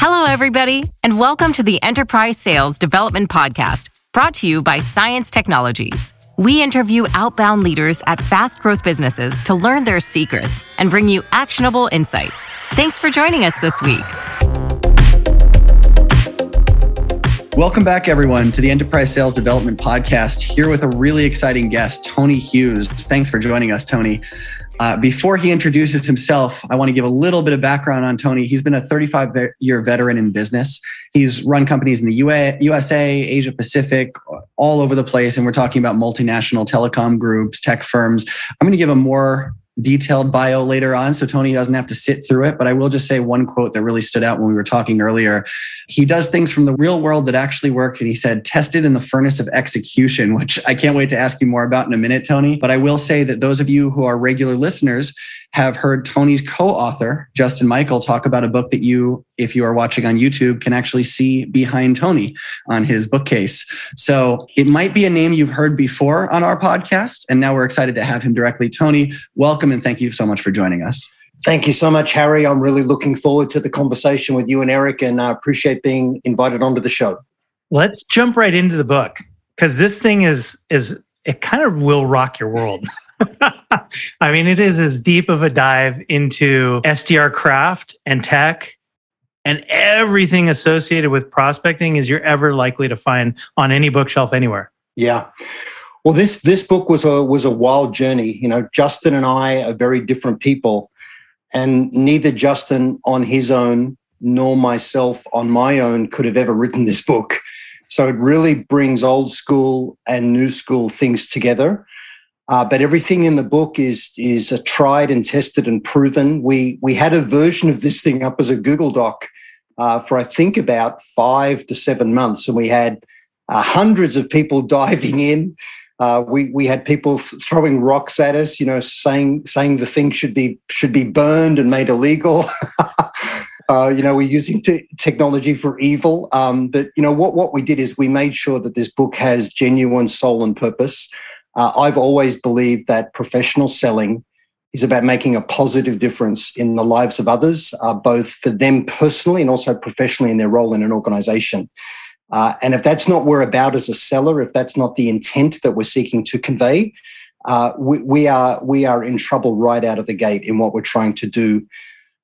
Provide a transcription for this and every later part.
Hello, everybody, and welcome to the Enterprise Sales Development Podcast, brought to you by Science Technologies. We interview outbound leaders at fast growth businesses to learn their secrets and bring you actionable insights. Thanks for joining us this week. Welcome back, everyone, to the Enterprise Sales Development Podcast. Here with a really exciting guest, Tony Hughes. Thanks for joining us, Tony. Uh, before he introduces himself, I want to give a little bit of background on Tony. He's been a 35 year veteran in business. He's run companies in the UA, USA, Asia Pacific, all over the place. And we're talking about multinational telecom groups, tech firms. I'm going to give a more detailed bio later on, so Tony doesn't have to sit through it. But I will just say one quote that really stood out when we were talking earlier. He does things from the real world that actually work. And he said, tested in the furnace of execution, which I can't wait to ask you more about in a minute, Tony. But I will say that those of you who are regular listeners have heard Tony's co author, Justin Michael, talk about a book that you, if you are watching on YouTube, can actually see behind Tony on his bookcase. So it might be a name you've heard before on our podcast. And now we're excited to have him directly. Tony, welcome and thank you so much for joining us. Thank you so much, Harry. I'm really looking forward to the conversation with you and Eric and I uh, appreciate being invited onto the show. Let's jump right into the book because this thing is is it kind of will rock your world. I mean, it is as deep of a dive into SDR craft and tech and everything associated with prospecting as you're ever likely to find on any bookshelf anywhere. Yeah. Well, this this book was a was a wild journey. You know, Justin and I are very different people, and neither Justin on his own nor myself on my own could have ever written this book. So it really brings old school and new school things together. Uh, but everything in the book is is uh, tried and tested and proven. We we had a version of this thing up as a Google Doc uh, for I think about five to seven months, and we had uh, hundreds of people diving in. Uh, we we had people th- throwing rocks at us, you know, saying saying the thing should be should be burned and made illegal. Uh, you know, we're using technology for evil. Um, but you know what? What we did is we made sure that this book has genuine soul and purpose. Uh, I've always believed that professional selling is about making a positive difference in the lives of others, uh, both for them personally and also professionally in their role in an organization. Uh, and if that's not we're about as a seller, if that's not the intent that we're seeking to convey, uh, we, we, are we are in trouble right out of the gate in what we're trying to do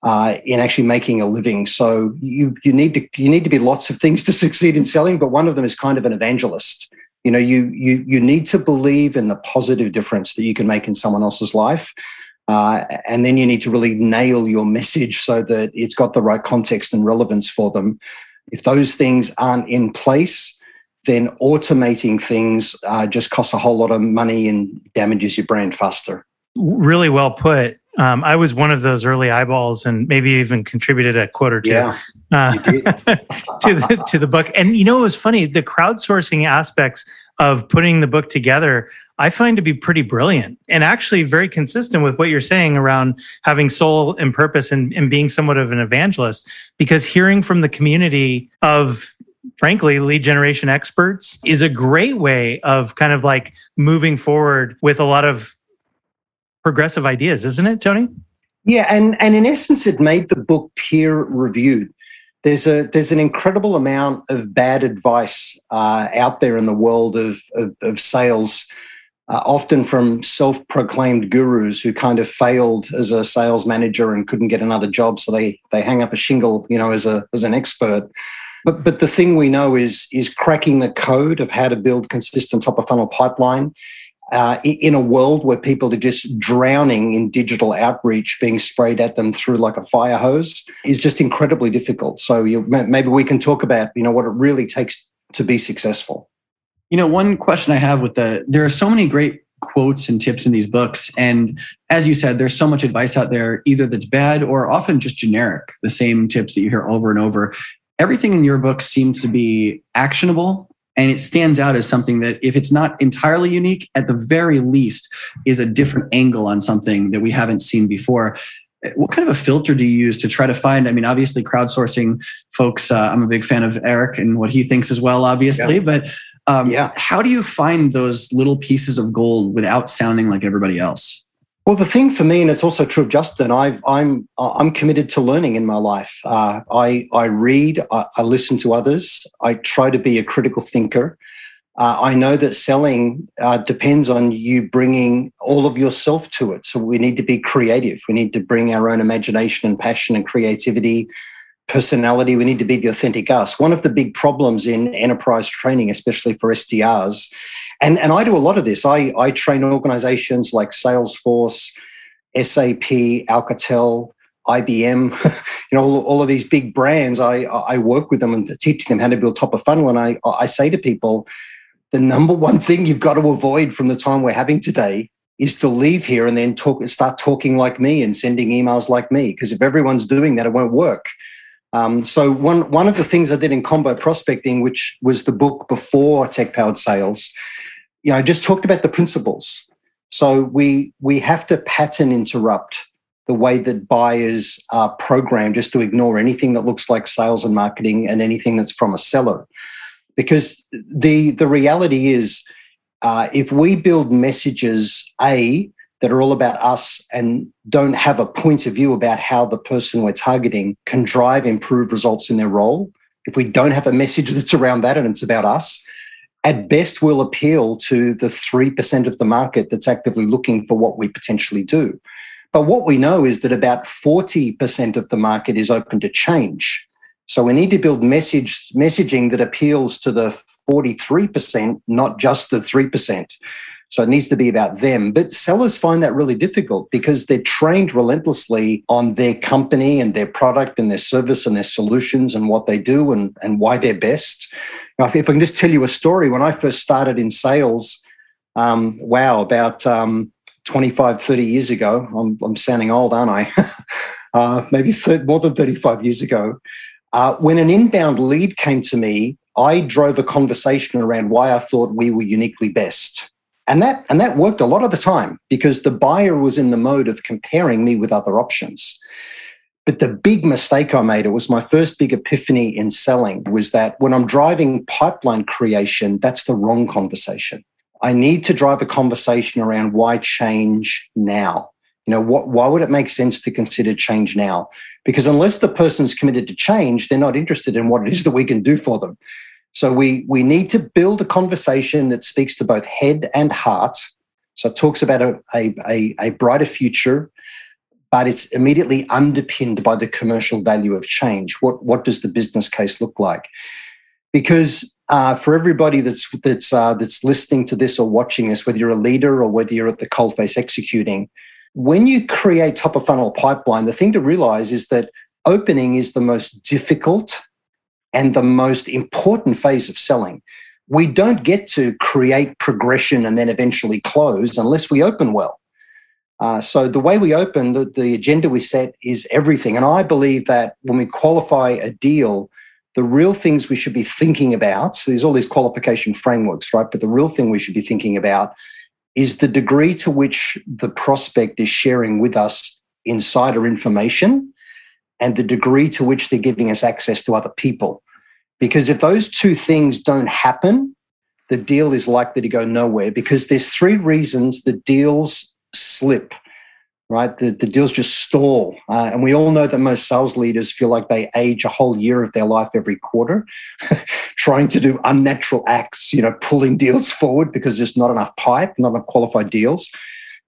uh, in actually making a living. So you you need to you need to be lots of things to succeed in selling, but one of them is kind of an evangelist you know you you you need to believe in the positive difference that you can make in someone else's life uh, and then you need to really nail your message so that it's got the right context and relevance for them. If those things aren't in place then automating things uh, just costs a whole lot of money and damages your brand faster. Really well put um, I was one of those early eyeballs, and maybe even contributed a quote or two yeah, uh, to the to the book. And you know, it was funny the crowdsourcing aspects of putting the book together. I find to be pretty brilliant and actually very consistent with what you're saying around having soul and purpose and, and being somewhat of an evangelist. Because hearing from the community of frankly, lead generation experts is a great way of kind of like moving forward with a lot of progressive ideas, isn't it, Tony? Yeah, and and in essence, it made the book peer reviewed. There's a there's an incredible amount of bad advice uh, out there in the world of of, of sales, uh, often from self-proclaimed gurus who kind of failed as a sales manager and couldn't get another job, so they they hang up a shingle, you know, as a as an expert. But but the thing we know is is cracking the code of how to build consistent top of funnel pipeline uh, in a world where people are just drowning in digital outreach being sprayed at them through like a fire hose is just incredibly difficult. So you, maybe we can talk about you know what it really takes to be successful. You know, one question I have with the there are so many great quotes and tips in these books and as you said there's so much advice out there either that's bad or often just generic the same tips that you hear over and over everything in your book seems to be actionable and it stands out as something that if it's not entirely unique at the very least is a different angle on something that we haven't seen before what kind of a filter do you use to try to find i mean obviously crowdsourcing folks uh, i'm a big fan of eric and what he thinks as well obviously yeah. but um, yeah. how do you find those little pieces of gold without sounding like everybody else Well, the thing for me, and it's also true of Justin, I've, I'm I'm committed to learning in my life. Uh, I I read, I, I, listen to others. I try to be a critical thinker. Uh, I know that selling uh, depends on you bringing all of yourself to it. So we need to be creative. We need to bring our own imagination and passion and creativity, personality. We need to be the authentic us. One of the big problems in enterprise training, especially for SDRs, and, and I do a lot of this. I, I train organizations like Salesforce, SAP, Alcatel, IBM, you know, all, all, of these big brands. I, I work with them and teach them how to build top of funnel. And I, I say to people, the number one thing you've got to avoid from the time we're having today is to leave here and then talk, start talking like me and sending emails like me. Because if everyone's doing that, it won't work. Um, so one one of the things I did in combo prospecting, which was the book before Tech Powered Sales, you know, I just talked about the principles. So we we have to pattern interrupt the way that buyers are programmed just to ignore anything that looks like sales and marketing and anything that's from a seller, because the the reality is, uh, if we build messages a that are all about us and don't have a point of view about how the person we're targeting can drive improved results in their role, if we don't have a message that's around that and it's about us, at best will appeal to the 3% of the market that's actively looking for what we potentially do. But what we know is that about 40% of the market is open to change. So we need to build message messaging that appeals to the 43%, not just the 3%. So it needs to be about them. But sellers find that really difficult because they're trained relentlessly on their company and their product and their service and their solutions and what they do and, and why they're best. Now, if, I can just tell you a story, when I first started in sales, um, wow, about um, 25, 30 years ago, I'm, I'm sounding old, aren't I? uh, maybe more than 35 years ago. Uh, when an inbound lead came to me, I drove a conversation around why I thought we were uniquely best. And that, and that worked a lot of the time because the buyer was in the mode of comparing me with other options. But the big mistake I made, it was my first big epiphany in selling, was that when I'm driving pipeline creation, that's the wrong conversation. I need to drive a conversation around why change now. You know, what, why would it make sense to consider change now? Because unless the person's committed to change, they're not interested in what it is that we can do for them. So we, we need to build a conversation that speaks to both head and heart. So it talks about a, a, a brighter future, but it's immediately underpinned by the commercial value of change. What, what does the business case look like? Because uh, for everybody that's that's uh, that's listening to this or watching this, whether you're a leader or whether you're at the coalface executing, when you create top of funnel pipeline, the thing to realize is that opening is the most difficult and the most important phase of selling. We don't get to create progression and then eventually close unless we open well. Uh, so the way we open, the, the agenda we set is everything. And I believe that when we qualify a deal, the real things we should be thinking about, so there's all these qualification frameworks, right? But the real thing we should be thinking about is the degree to which the prospect is sharing with us insider information and the degree to which they're giving us access to other people. Because if those two things don't happen, the deal is likely to go nowhere because there's three reasons the deals slip, right? The, the deals just stall. Uh, and we all know that most sales leaders feel like they age a whole year of their life every quarter, trying to do unnatural acts, you know, pulling deals forward because there's not enough pipe, not enough qualified deals.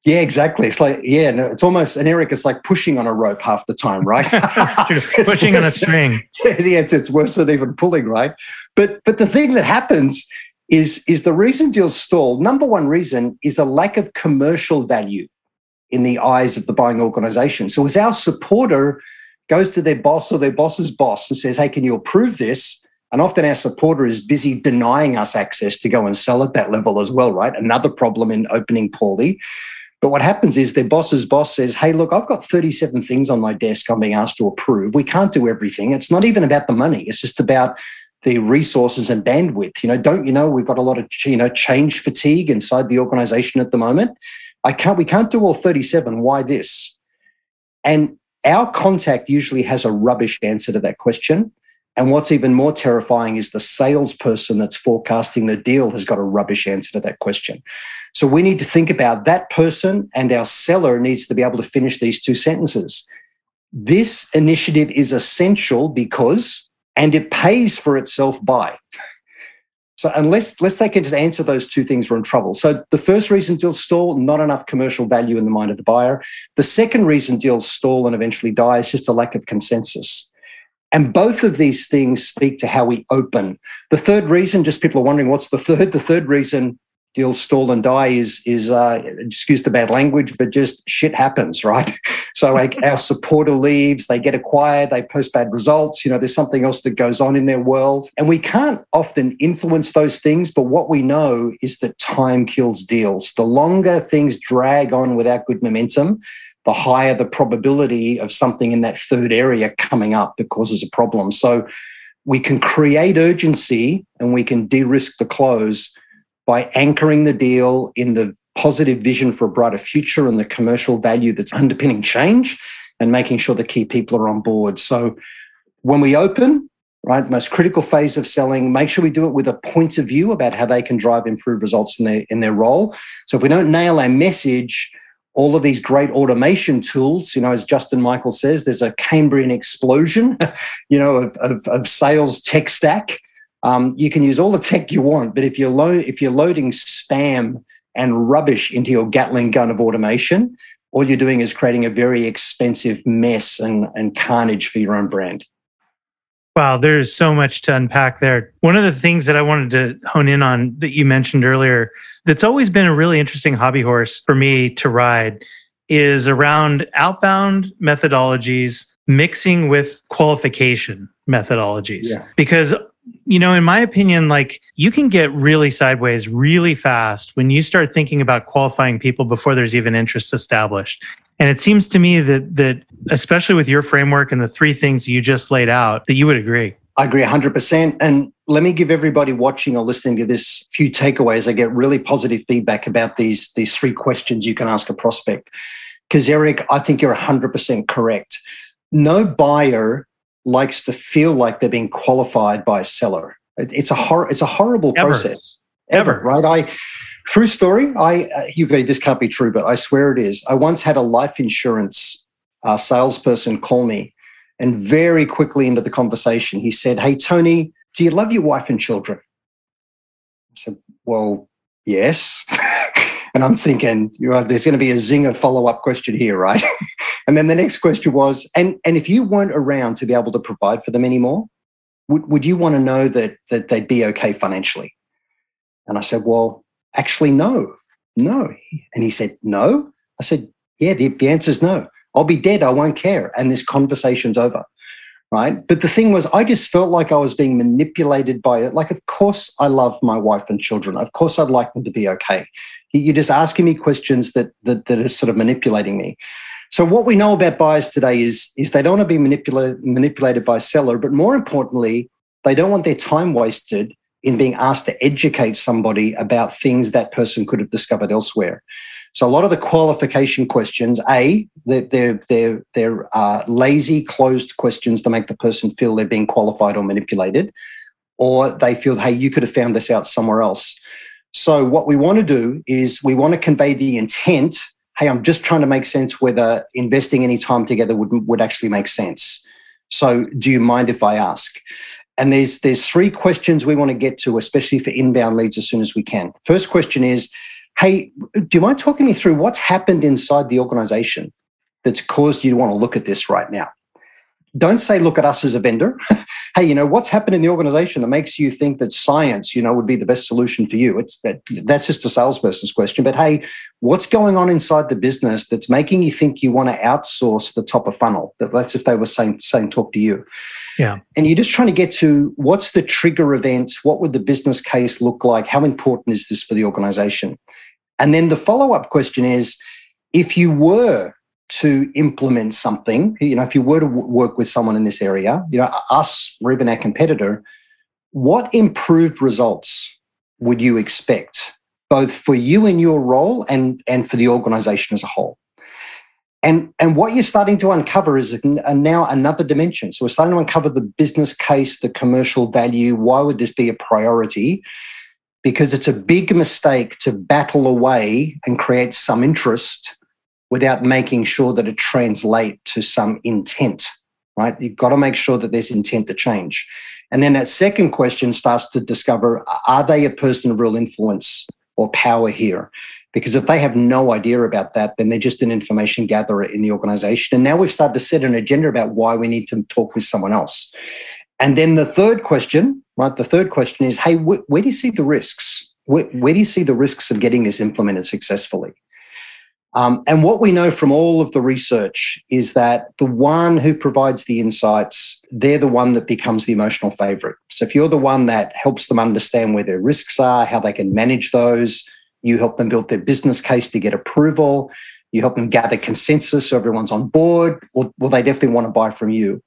Yeah, exactly. It's like, yeah, no, it's almost, and Eric, it's like pushing on a rope half the time, right? pushing on a string. Yeah, yeah it's, it's worse than even pulling, right? But but the thing that happens is, is the reason deals stall, number one reason is a lack of commercial value in the eyes of the buying organization. So as our supporter goes to their boss or their boss's boss and says, hey, can you approve this? And often our supporter is busy denying us access to go and sell at that level as well, right? Another problem in opening poorly. But what happens is their boss's boss says, Hey, look, I've got 37 things on my desk I'm being asked to approve. We can't do everything. It's not even about the money, it's just about the resources and bandwidth. You know, don't you know we've got a lot of you know change fatigue inside the organization at the moment? I can't we can't do all 37. Why this? And our contact usually has a rubbish answer to that question. And what's even more terrifying is the salesperson that's forecasting the deal has got a rubbish answer to that question. So we need to think about that person and our seller needs to be able to finish these two sentences. This initiative is essential because, and it pays for itself by. So unless unless they can just answer those two things, we're in trouble. So the first reason deals stall, not enough commercial value in the mind of the buyer. The second reason deals stall and eventually die is just a lack of consensus. And both of these things speak to how we open. The third reason, just people are wondering what's the third? The third reason deals stall and die is is uh, excuse the bad language, but just shit happens, right? So like our supporter leaves, they get acquired, they post bad results. You know, there's something else that goes on in their world, and we can't often influence those things. But what we know is that time kills deals. The longer things drag on without good momentum, the higher the probability of something in that third area coming up that causes a problem. So we can create urgency and we can de-risk the close by anchoring the deal in the positive vision for a brighter future and the commercial value that's underpinning change and making sure the key people are on board. So when we open, right, most critical phase of selling, make sure we do it with a point of view about how they can drive improved results in their in their role. So if we don't nail our message, all of these great automation tools, you know, as Justin Michael says, there's a Cambrian explosion, you know, of, of, of sales tech stack um, you can use all the tech you want, but if you're lo- if you're loading spam and rubbish into your Gatling gun of automation, all you're doing is creating a very expensive mess and, and carnage for your own brand. Wow, there's so much to unpack there. One of the things that I wanted to hone in on that you mentioned earlier, that's always been a really interesting hobby horse for me to ride, is around outbound methodologies mixing with qualification methodologies. Yeah. Because you know, in my opinion, like you can get really sideways really fast when you start thinking about qualifying people before there's even interest established. And it seems to me that that especially with your framework and the three things you just laid out, that you would agree. I agree 100%. And let me give everybody watching or listening to this few takeaways. I get really positive feedback about these, these three questions you can ask a prospect. Because, Eric, I think you're 100% correct. No buyer likes to feel like they're being qualified by a seller. it's a hor- it's a horrible ever. process. Ever. ever, right? I true story. I uh, you go, this can't be true, but I swear it is. I once had a life insurance uh, salesperson call me, and very quickly into the conversation, he said, "Hey Tony, do you love your wife and children?" I said, "Well, yes." and I'm thinking, you know, there's going to be a zinger follow up question here, right? And then the next question was, and, and if you weren't around to be able to provide for them anymore, would, would you want to know that, that they'd be okay financially? And I said, well, actually, no, no. And he said, no. I said, yeah, the, the answer is no. I'll be dead. I won't care. And this conversation's over. Right. But the thing was, I just felt like I was being manipulated by it. Like, of course, I love my wife and children. Of course, I'd like them to be okay. You're just asking me questions that, that, that are sort of manipulating me. So what we know about buyers today is, is they don't want to be manipulated, manipulated by a seller, but more importantly, they don't want their time wasted in being asked to educate somebody about things that person could have discovered elsewhere. So a lot of the qualification questions, A, they're, they're, they're, they're uh, lazy, closed questions to make the person feel they're being qualified or manipulated, or they feel, hey, you could have found this out somewhere else. So what we want to do is we want to convey the intent hey, I'm just trying to make sense whether investing any time together would, would actually make sense. So do you mind if I ask? And there's there's three questions we want to get to, especially for inbound leads as soon as we can. First question is, hey, do you mind talking me through what's happened inside the organization that's caused you to want to look at this right now? don't say look at us as a vendor. Hey you know what's happened in the organization that makes you think that science you know would be the best solution for you? It's that that's just a salesperson's question but hey what's going on inside the business that's making you think you want to outsource the top of funnel? That's if they were saying saying talk to you. Yeah. And you're just trying to get to what's the trigger event? What would the business case look like? How important is this for the organization and then the follow-up question is if you were to implement something, you know, if you were to w- work with someone in this area, you know, us even our competitor, what improved results would you expect, both for you in your role and, and for the organization as a whole? And, and what you're starting to uncover is now another dimension. So we're starting to uncover the business case, the commercial value. Why would this be a priority? Because it's a big mistake to battle away and create some interest without making sure that it translates to some intent, right? You've got to make sure that there's intent to change. And then that second question starts to discover are they a person of real influence or power here? Because if they have no idea about that, then they're just an information gatherer in the organization. And now we've started to set an agenda about why we need to talk with someone else. And then the third question, right? The third question is, hey, wh- where do you see the risks? Where, where, do you see the risks of getting this implemented successfully? Um, and what we know from all of the research is that the one who provides the insights, they're the one that becomes the emotional favorite. So if you're the one that helps them understand where their risks are, how they can manage those, you help them build their business case to get approval. You help them gather consensus so everyone's on board. Well, they definitely want to buy from you.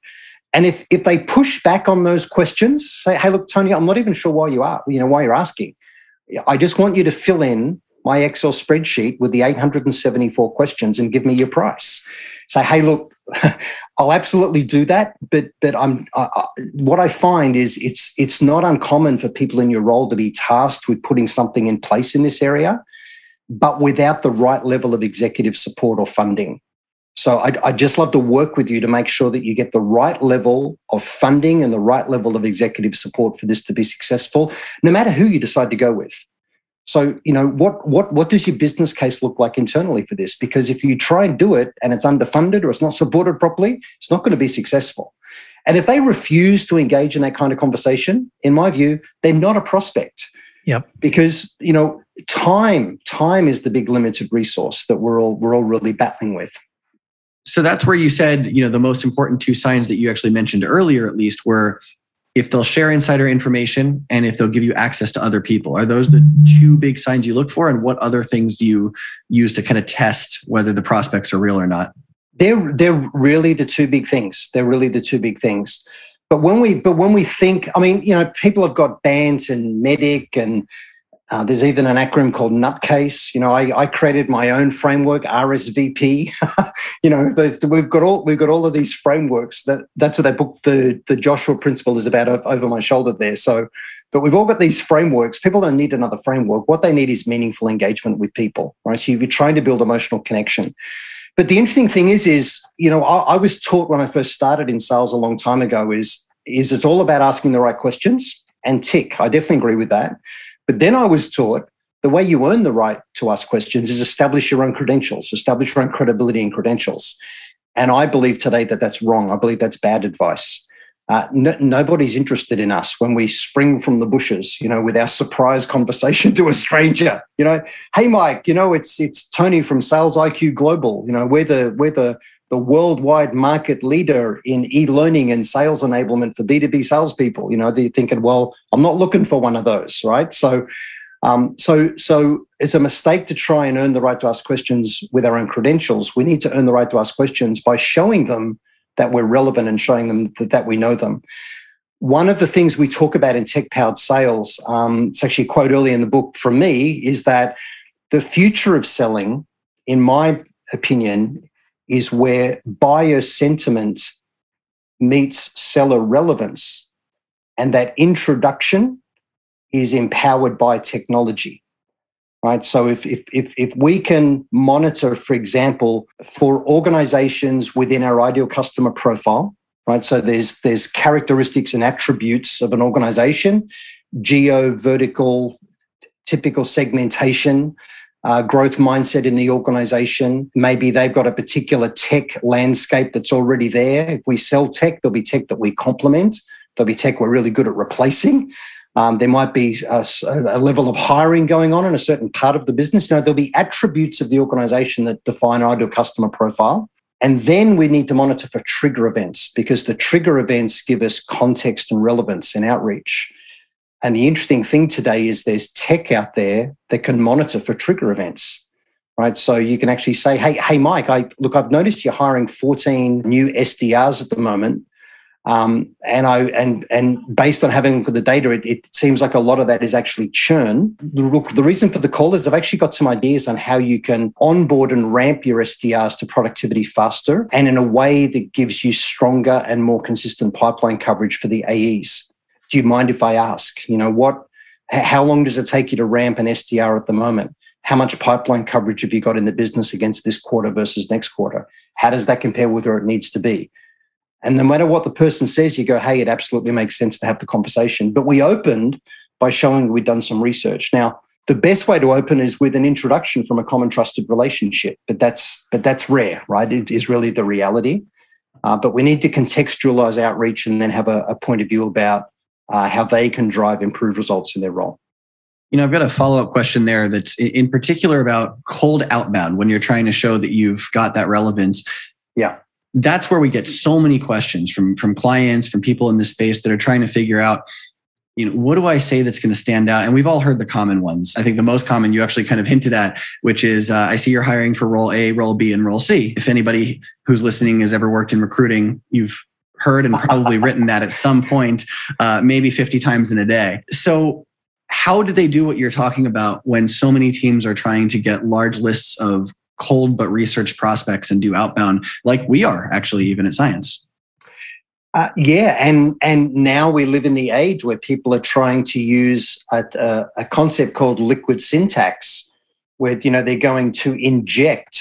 And if if they push back on those questions, say, "Hey, look, Tony, I'm not even sure why you are, you know, why you're asking. I just want you to fill in my Excel spreadsheet with the 874 questions and give me your price." Say, "Hey, look, I'll absolutely do that, but but I'm what I find is it's it's not uncommon for people in your role to be tasked with putting something in place in this area, but without the right level of executive support or funding. So I'd, I'd just love to work with you to make sure that you get the right level of funding and the right level of executive support for this to be successful, no matter who you decide to go with. So, you know, what what what does your business case look like internally for this? Because if you try and do it and it's underfunded or it's not supported properly, it's not going to be successful. And if they refuse to engage in that kind of conversation, in my view, they're not a prospect. Yep. Because, you know, time, time is the big limited resource that we're all we're all really battling with. So that's where you said, you know, the most important two signs that you actually mentioned earlier, at least, were if they'll share insider information and if they'll give you access to other people. Are those the two big signs you look for? And what other things do you use to kind of test whether the prospects are real or not? They're they're really the two big things. They're really the two big things. But when we but when we think i mean you know people have got BANT and MEDDIC and uh, there's even an acronym called Nutcase. You know, I, I created my own framework, RSVP. you know, we've got all we've got all of these frameworks. That that's what that book, the the Joshua Principle, is about over my shoulder there. So, but we've all got these frameworks. People don't need another framework. What they need is meaningful engagement with people, right? So you're trying to build emotional connection. But the interesting thing is, is you know, I, I was taught when I first started in sales a long time ago is is it's all about asking the right questions and tick. I definitely agree with that. But then I was taught the way you earn the right to ask questions is establish your own credentials, establish your own credibility and credentials. And I believe today that that's wrong. I believe that's bad advice. Uh, no, nobody's interested in us when we spring from the bushes, you know, with our surprise conversation to a stranger. You know, hey Mike, you know, it's it's Tony from Sales IQ Global. You know, we're the we're the the worldwide market leader in e-learning and sales enablement for B2B salespeople. You know, they're thinking, well, I'm not looking for one of those, right? So um, so, so it's a mistake to try and earn the right to ask questions with our own credentials. We need to earn the right to ask questions by showing them that we're relevant and showing them that, that we know them. One of the things we talk about in tech powered sales, um, it's actually a quote early in the book from me, is that the future of selling, in my opinion, is where buyer sentiment meets seller relevance. And that introduction is empowered by technology. Right. So if, if, if, if we can monitor, for example, for organizations within our ideal customer profile, right? So there's there's characteristics and attributes of an organization, geo, vertical, typical segmentation, uh, growth mindset in the organization. Maybe they've got a particular tech landscape that's already there. If we sell tech, there'll be tech that we complement. There'll be tech we're really good at replacing. Um, there might be a, a, level of hiring going on in a certain part of the business. Know, there'll be attributes of the organization that define our ideal customer profile. And then we need to monitor for trigger events because the trigger events give us context and relevance and outreach. And the interesting thing today is there's tech out there that can monitor for trigger events, right? So you can actually say, hey, hey, Mike, I look, I've noticed you're hiring 14 new SDRs at the moment. Um, and I and and based on having the data, it, it, seems like a lot of that is actually churn. The, the reason for the call is I've actually got some ideas on how you can onboard and ramp your SDRs to productivity faster and in a way that gives you stronger and more consistent pipeline coverage for the AEs. Do you mind if I ask? You know what? How long does it take you to ramp an SDR at the moment? How much pipeline coverage have you got in the business against this quarter versus next quarter? How does that compare with where it needs to be? And no matter what the person says, you go, hey, it absolutely makes sense to have the conversation. But we opened by showing we'd done some research. Now, the best way to open is with an introduction from a common trusted relationship, but that's but that's rare, right? It is really the reality. Uh, but we need to contextualize outreach and then have a, a point of view about uh, how they can drive improved results in their role. You know, I've got a follow up question there that's in particular about cold outbound when you're trying to show that you've got that relevance. Yeah that's where we get so many questions from from clients from people in this space that are trying to figure out you know what do i say that's going to stand out and we've all heard the common ones i think the most common you actually kind of hinted at which is uh, i see you're hiring for role a role b and role c if anybody who's listening has ever worked in recruiting you've heard and probably written that at some point uh, maybe 50 times in a day so how do they do what you're talking about when so many teams are trying to get large lists of cold but research prospects and do outbound like we are actually even at science? Uh, yeah, and and now we live in the age where people are trying to use a, a, a, concept called liquid syntax, where you know they're going to inject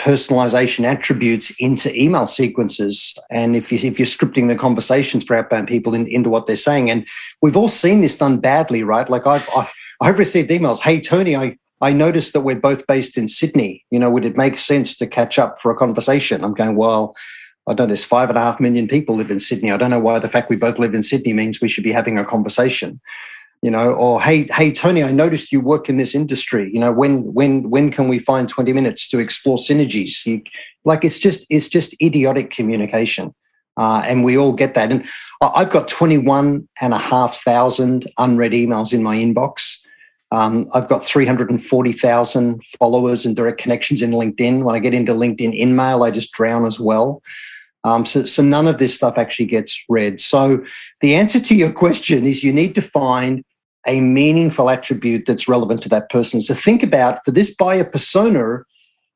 personalization attributes into email sequences, and if you if you're scripting the conversations for outbound people in, into what they're saying, and we've all seen this done badly, right? Like I've I've, I've received emails, "Hey Tony, I I noticed that we're both based in Sydney. You know, would it make sense to catch up for a conversation? I'm going, well, I know there's five and a half million people live in Sydney. I don't know why the fact we both live in Sydney means we should be having a conversation. You know, or hey, hey, Tony, I noticed you work in this industry. You know, when when when can we find 20 minutes to explore synergies? You, like it's just it's just idiotic communication. Uh, and we all get that. And I've got 21 and a half thousand unread emails in my inbox. Um, I've got 340,000 followers and direct connections in LinkedIn. When I get into LinkedIn InMail, I just drown as well. Um, so, so none of this stuff actually gets read. So the answer to your question is you need to find a meaningful attribute that's relevant to that person. So think about for this buyer persona,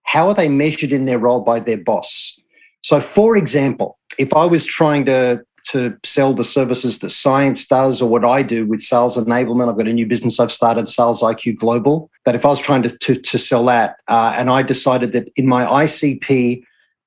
how are they measured in their role by their boss? So, for example, if I was trying to to sell the services that science does or what I do with sales enablement. I've got a new business I've started, Sales IQ Global. But if I was trying to, to, to sell that uh, and I decided that in my ICP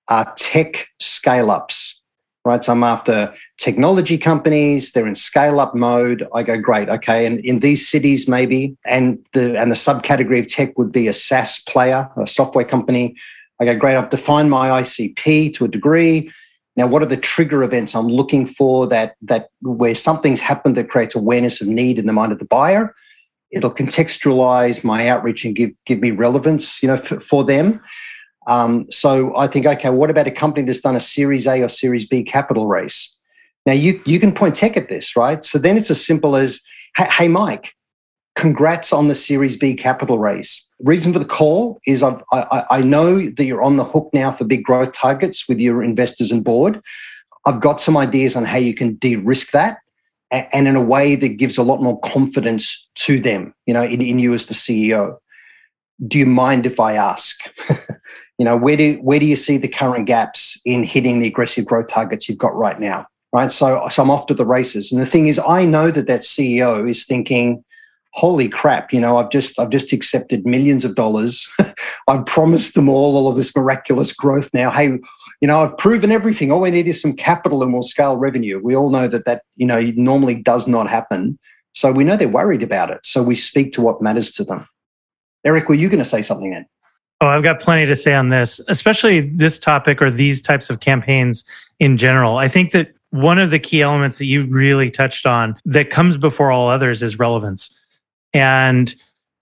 uh, tech scale ups, right? So I'm after technology companies, they're in scale up mode. I go, great, okay. And in these cities, maybe, and the and the subcategory of tech would be a SaaS player, a software company. I go, great, I've defined my ICP to a degree now, what are the trigger events I'm looking for that that where something's happened that creates awareness of need in the mind of the buyer? It'll contextualize my outreach and give give me relevance, you know, for, for them. Um, so I think, okay, what about a company that's done a Series A or Series B capital raise? Now you you can point tech at this, right? So then it's as simple as, hey, Mike, congrats on the Series B capital raise reason for the call is I've, I, I know that you're on the hook now for big growth targets with your investors and board. I've got some ideas on how you can de-risk that and in a way that gives a lot more confidence to them, you know, in, in you as the CEO. Do you mind if I ask? you know, where do where do you see the current gaps in hitting the aggressive growth targets you've got right now? Right. So, so I'm off to the races. And the thing is, I know that that CEO is thinking, holy crap you know i've just i've just accepted millions of dollars. I've promised them all all of this miraculous growth now. Hey you know i've proven everything. All we need is some capital and we'll scale revenue. We all know that that you know normally does not happen. So we know they're worried about it. So we speak to what matters to them. Eric were you going to say something then Oh, I've got plenty to say on this, especially this topic or these types of campaigns in general. I think that one of the key elements that you really touched on that comes before all others is relevance. And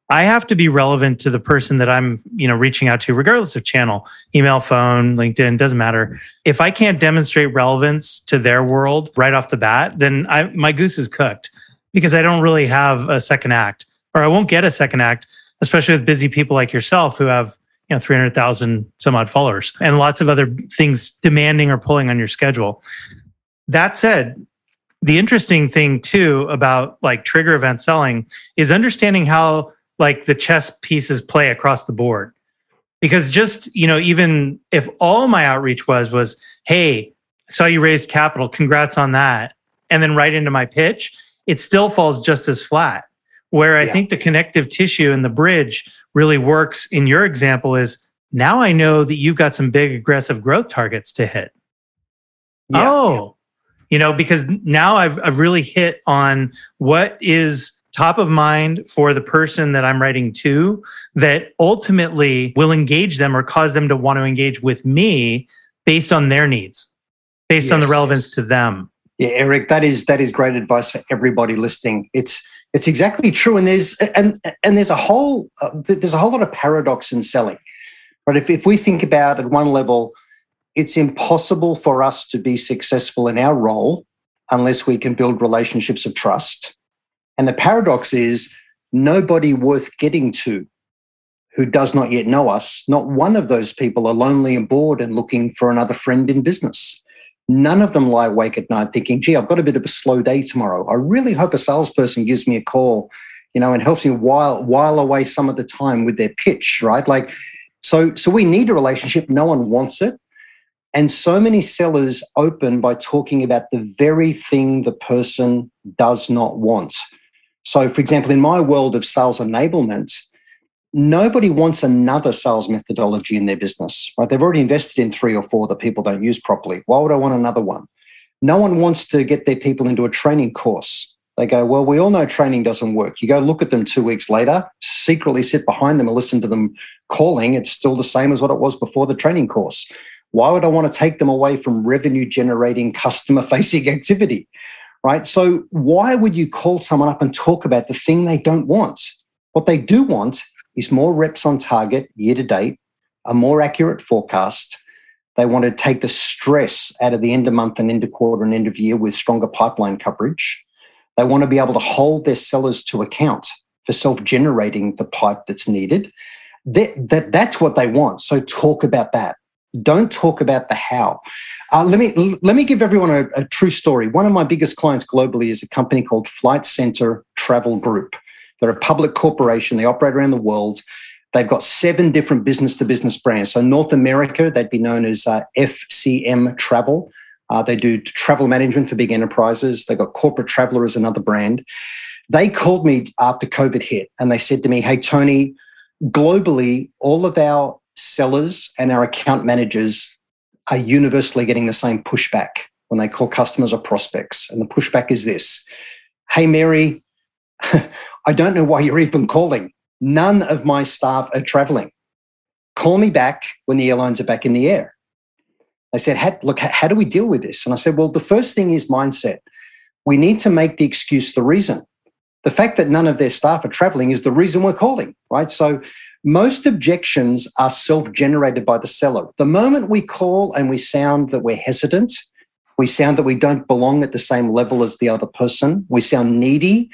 I have to be relevant to the person that I'm, you know, reaching out to, regardless of channel, email, phone, LinkedIn, doesn't matter. If I can't demonstrate relevance to their world right off the bat, then I, my goose is cooked because I don't really have a second act, or I won't get a second act, especially with busy people like yourself who have, you know, 300,000 some odd followers and lots of other things demanding or pulling on your schedule. that said, the interesting thing too about like trigger event selling is understanding how like the chess pieces play across the board. Because just, you know, even if all my outreach was was, hey, I saw you raised capital, congrats on that, and then right into my pitch, it still falls just as flat. Where I yeah. think the connective tissue and the bridge really works in your example is now I know that you've got some big aggressive growth targets to hit. Yeah. Oh, you know, because now I've, I've really hit on what is top of mind for the person that I'm writing to that ultimately will engage them or cause them to want to engage with me based on their needs, based yes, on the relevance to them. Yeah, Eric, that is that is great advice for everybody listening. It's it's exactly true, and there's and and there's a whole uh, there's a whole lot of paradox in selling. But if if we think about at one level, it's impossible for us to be successful in our role unless we can build relationships of trust. And the paradox is nobody worth getting to who does not yet know us, not one of those people are lonely and bored and looking for another friend in business. None of them lie awake at night thinking, gee, I've got a bit of a slow day tomorrow. I really hope a salesperson gives me a call, you know, and helps me while while away some of the time with their pitch, right? Like, so so we need a relationship. No one wants it. And so many sellers open by talking about the very thing the person does not want. So, for example, in my world of sales enablement, nobody wants another sales methodology in their business, right? They've already invested in three or four that people don't use properly. Why would I want another one? No one wants to get their people into a training course. They go, Well, we all know training doesn't work. You go look at them two weeks later, secretly sit behind them and listen to them calling. It's still the same as what it was before the training course. Why would I want to take them away from revenue generating, customer facing activity? Right. So, why would you call someone up and talk about the thing they don't want? What they do want is more reps on target year to date, a more accurate forecast. They want to take the stress out of the end of month and end of quarter and end of year with stronger pipeline coverage. They want to be able to hold their sellers to account for self generating the pipe that's needed. That, that, that's what they want. So, talk about that. Don't talk about the how. Uh, let me let me give everyone a, a, true story. One of my biggest clients globally is a company called Flight Centre Travel Group. They're a public corporation. They operate around the world. They've got seven different business to business brands. So North America, they'd be known as uh, FCM Travel. Uh, they do travel management for big enterprises. They've got Corporate Traveler as another brand. They called me after COVID hit and they said to me, "Hey Tony, globally, all of our sellers and our account managers are universally getting the same pushback when they call customers or prospects. And the pushback is this Hey, Mary, I don't know why you're even calling. None of my staff are traveling. Call me back when the airlines are back in the air. They said, Look, how do we deal with this? And I said, Well, the first thing is mindset. We need to make the excuse the reason the fact that none of their staff are traveling is the reason we're calling, right? So most objections are self generated by the seller. The moment we call and we sound that we're hesitant, we sound that we don't belong at the same level as the other person, we sound needy.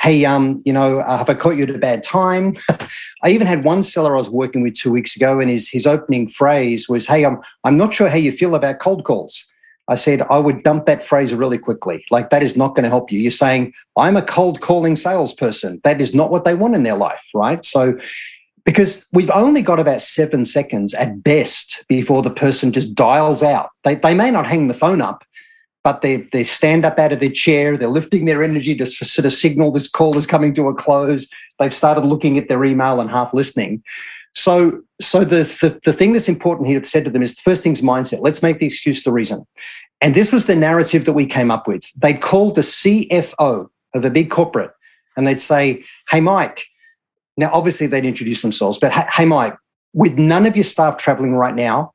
Hey, um, you know, uh, have I caught you at a bad time? I even had one seller I was working with two weeks ago, and his his opening phrase was, "Hey, I'm I'm not sure how you feel about cold calls." I said, I would dump that phrase really quickly. Like, that is not going to help you. You're saying, I'm a cold calling salesperson. That is not what they want in their life, right? So, because we've only got about seven seconds at best before the person just dials out. They, they may not hang the phone up, but they, they stand up out of their chair, they're lifting their energy to sort of signal this call is coming to a close. They've started looking at their email and half listening. So, so the, the, the thing that's important here to said to them is the first thing's mindset. Let's make the excuse the reason. And this was the narrative that we came up with. They'd call the CFO of a big corporate and they'd say, Hey, Mike. Now, obviously, they'd introduce themselves, but hey, Mike, with none of your staff traveling right now,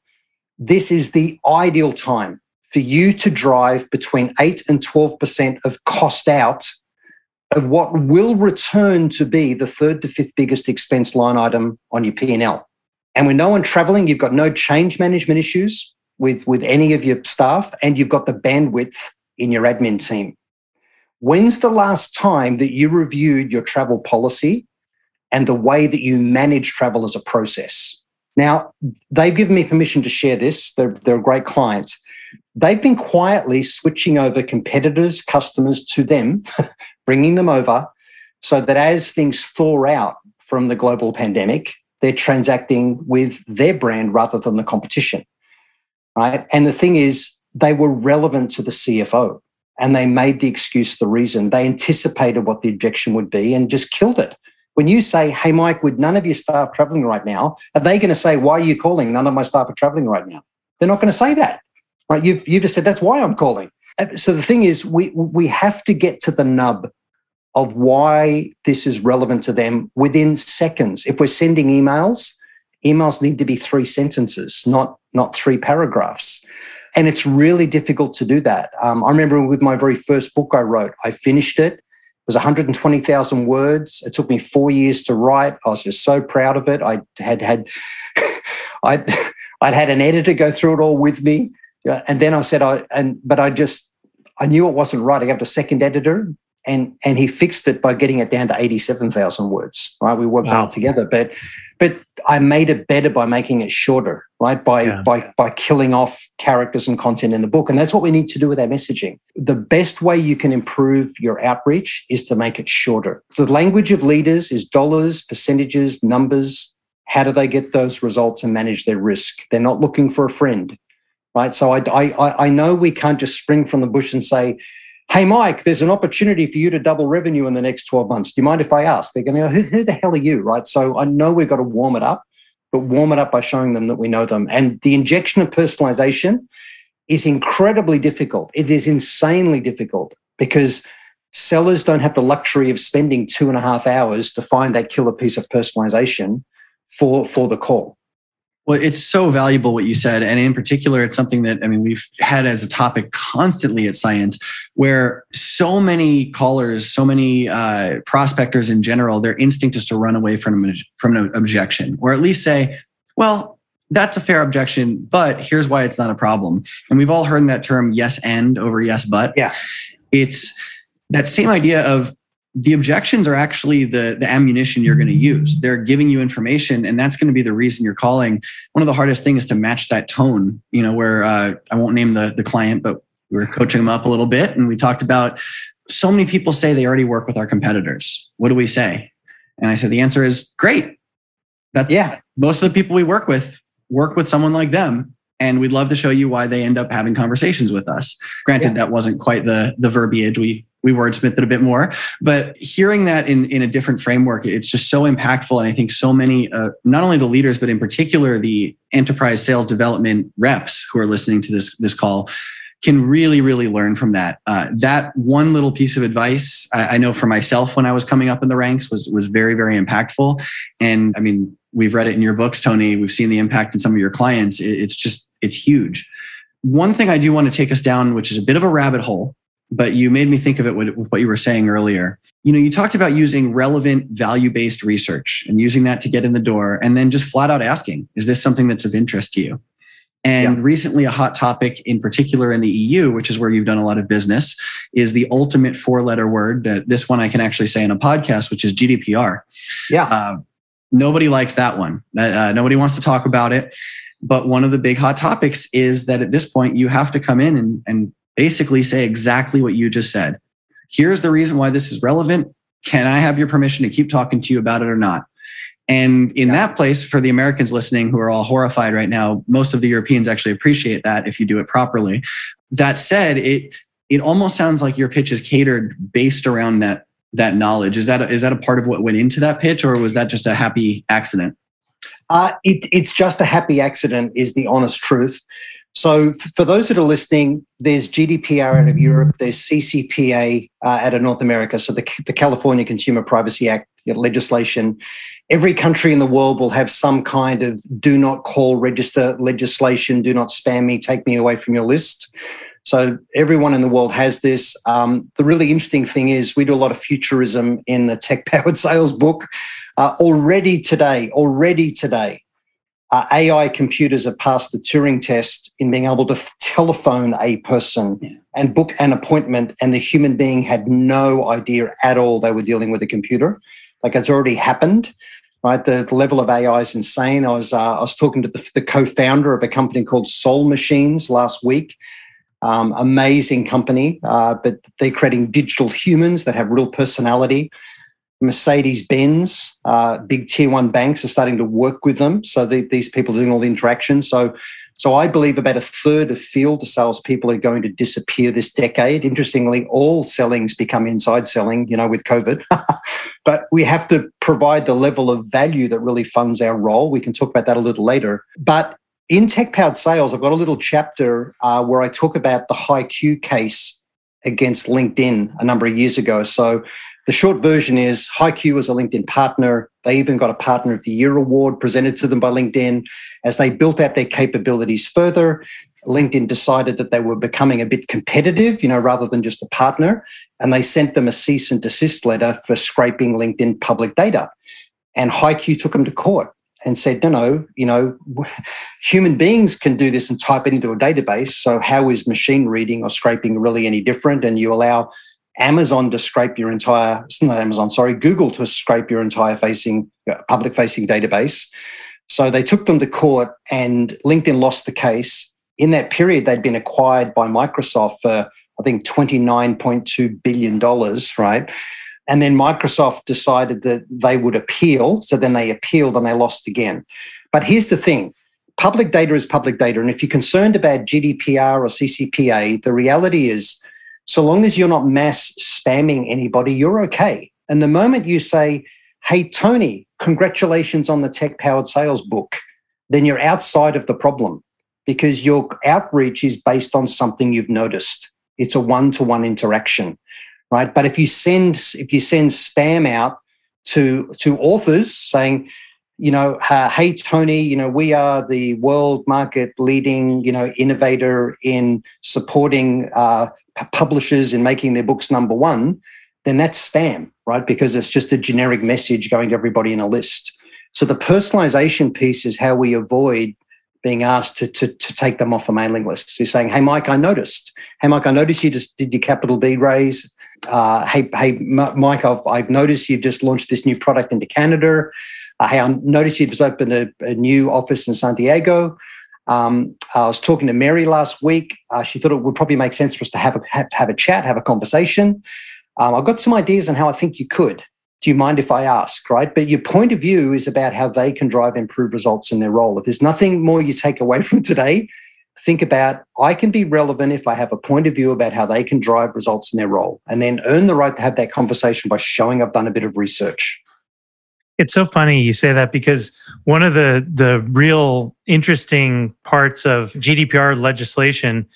this is the ideal time for you to drive between 8 and 12% of cost out of what will return to be the third to fifth biggest expense line item on your P&L. And with no one traveling, you've got no change management issues with, with any of your staff, and you've got the bandwidth in your admin team. When's the last time that you reviewed your travel policy and the way that you manage travel as a process? Now, they've given me permission to share this. They're, they're a great client. They've been quietly switching over competitors, customers to them, bringing them over so that as things thaw out from the global pandemic, they're transacting with their brand rather than the competition. Right. And the thing is, they were relevant to the CFO and they made the excuse the reason. They anticipated what the objection would be and just killed it. When you say, Hey, Mike, would none of your staff traveling right now, are they going to say, Why are you calling? None of my staff are traveling right now. They're not going to say that. Right. You've, you've just said, That's why I'm calling. Uh, so the thing is, we, we have to get to the nub of why this is relevant to them within seconds. If we're sending emails, emails need to be three sentences, not, not three paragraphs. And it's really difficult to do that. Um, I remember with my very first book I wrote, I finished it. It was 120,000 words. It took me four years to write. I was just so proud of it. I had had, I'd, I'd had an editor go through it all with me. And then I said, I, and, but I just, I knew it wasn't right. I got a second editor and and he fixed it by getting it down to 87,000 words right? We worked wow. together but but I made it better by making it shorter right? By yeah. by by killing off characters and content in the book and that's what we need to do with our messaging. The best way you can improve your outreach is to make it shorter. The language of leaders is dollars percentages numbers. How do they get those results and manage their risk? They're not looking for a friend right so I, I i know we can't just spring from the bush and say hey, Mike, there's an opportunity for you to double revenue in the next 12 months. Do you mind if I ask? They're going to go, who, who the hell are you? Right. So I know we've got to warm it up, but warm it up by showing them that we know them. And the injection of personalization is incredibly difficult. It is insanely difficult because sellers don't have the luxury of spending two and a half hours to find that killer piece of personalization for, for the call. Well, it's so valuable what you said. And in particular, it's something that, I mean, we've had as a topic constantly at Science, where so many callers, so many uh, prospectors in general, their instinct is to run away from, from an objection, or at least say, well, that's a fair objection, but here's why it's not a problem. And we've all heard that term yes and over yes but. Yeah. It's that same idea of the objections are actually the the ammunition you're going to use. They're giving you information and that's going to be the reason you're calling. One of the hardest things is to match that tone you know where uh, i won't name the the client but we were coaching them up a little bit and we talked about so many people say they already work with our competitors. What do we say? And i said the answer is great. That's yeah. most of the people we work with work with someone like them and we'd love to show you why they end up having conversations with us. Granted yeah. that wasn't quite the the verbiage we we wordsmith it a bit more. But hearing that in, in a different framework, it's just so impactful. And I think so many, uh, not only the leaders, but in particular the enterprise sales development reps who are listening to this, this call can really, really learn from that. Uh, that one little piece of advice, I, I know for myself when I was coming up in the ranks was, was very, very impactful. And I mean, we've read it in your books, Tony. We've seen the impact in some of your clients. It, it's just, it's huge. One thing I do want to take us down, which is a bit of a rabbit hole, but you made me think of it with, what you were saying earlier. You know, you talked about using relevant value based research and using that to get in the door and then just flat out asking, is this something that's of interest to you? And yeah. recently, a hot topic in particular in the EU, which is where you've done a lot of business, is the ultimate four letter word. That this one I can actually say in a podcast, which is GDPR. Yeah. Uh, nobody likes that one. Uh, nobody wants to talk about it. But one of the big hot topics is that at this point, you have to come in and, and basically say exactly what you just said. Here's the reason why this is relevant. Can I have your permission to keep talking to you about it or not? And in yeah. that place, for the Americans listening who are all horrified right now, most of the Europeans actually appreciate that if you do it properly. That said, it it almost sounds like your pitch is catered based around that that knowledge. Is that a, is that a part of what went into that pitch, or was that just a happy accident? Uh, it, it's just a happy accident, is the honest truth. So, for those that are listening, there's GDPR out of Europe, there's CCPA uh, out of North America, so the, the California Consumer Privacy Act legislation. Every country in the world will have some kind of do not call register legislation, do not spam me, take me away from your list. So, everyone in the world has this. Um, the really interesting thing is, we do a lot of futurism in the Tech Powered Sales book. Uh, already today, already today, uh, AI computers have passed the Turing test in being able to f- telephone a person yeah. and book an appointment, and the human being had no idea at all they were dealing with a computer. Like it's already happened, right? The, the level of AI is insane. I was uh, I was talking to the, the co-founder of a company called Soul Machines last week. Um, amazing company, uh, but they're creating digital humans that have real personality. Mercedes Benz, uh, big tier one banks are starting to work with them. So the, these people are doing all the interaction. So, so I believe about a third of field salespeople are going to disappear this decade. Interestingly, all selling's become inside selling, you know, with COVID. but we have to provide the level of value that really funds our role. We can talk about that a little later. But in tech powered sales, I've got a little chapter uh, where I talk about the hiQ case against LinkedIn a number of years ago. So the short version is hiQ was a LinkedIn partner. They even got a Partner of the Year award presented to them by LinkedIn. As they built out their capabilities further, LinkedIn decided that they were becoming a bit competitive, you know, rather than just a partner. And they sent them a cease and desist letter for scraping LinkedIn public data. And hiQ took them to court and said, no, no, you know, human beings can do this and type it into a database. So how is machine reading or scraping really any different? And you allow Amazon to scrape your entire, not Amazon, sorry, Google to scrape your entire facing, uh, public facing database. So they took them to court and LinkedIn lost the case. In that period, they'd been acquired by Microsoft for, I think, $29.2 billion, right? And then Microsoft decided that they would appeal. So then they appealed and they lost again. But here's the thing public data is public data. And if you're concerned about GDPR or CCPA, the reality is so long as you're not mass spamming anybody, you're okay. And the moment you say, hey, Tony, congratulations on the tech powered sales book, then you're outside of the problem because your outreach is based on something you've noticed. It's a one to one interaction right? But if you send if you send spam out to to authors saying, you know, hey Tony, you know, we are the world market leading, you know, innovator in supporting uh, publishers in making their books number one, then that's spam, right? Because it's just a generic message going to everybody in a list. So the personalization piece is how we avoid being asked to, to, to take them off a mailing list. You're saying, hey, Mike, I noticed. Hey, Mike, I noticed you just did your capital B raise uh, hey, hey, Mike, I've, I've noticed you've just launched this new product into Canada. Uh, hey, I noticed you've just opened a, a new office in San Diego. Um, I was talking to Mary last week. Uh, she thought it would probably make sense for us to have a, have, have a chat, have a conversation. Um, I've got some ideas on how I think you could. Do you mind if I ask? Right. But your point of view is about how they can drive improved results in their role. If there's nothing more you take away from today, think about I can be relevant if I have a point of view about how they can drive results in their role, and then earn the right to have that conversation by showing I've done a bit of research. It's so funny you say that because one of the the real interesting parts of GDPR legislation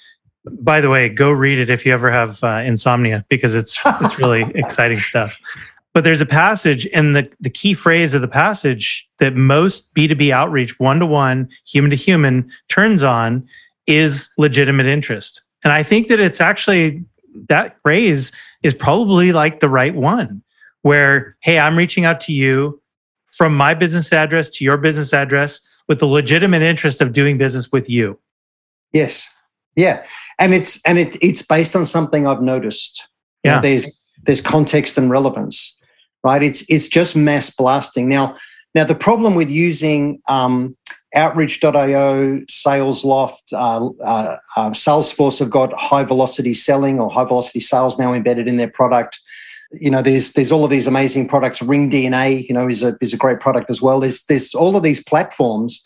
by the way, go read it if you ever have uh, insomnia because it's it's really exciting stuff. But there's a passage, and the, the key phrase of the passage that most B2B outreach, one to one, human to human, turns on is legitimate interest. And I think that it's actually that phrase is probably like the right one where, hey, I'm reaching out to you from my business address to your business address with the legitimate interest of doing business with you. Yes. Yeah. And it's and it it's based on something I've noticed. You yeah. Know, there's there's context and relevance. Right. It's it's just mass blasting. Now, now the problem with using um, Outreach.io, SalesLoft, uh, uh, uh, Salesforce have got high velocity selling or high velocity sales now embedded in their product. You know, there's there's all of these amazing products. RingDNA, you know, is a is a great product as well. There's there's all of these platforms.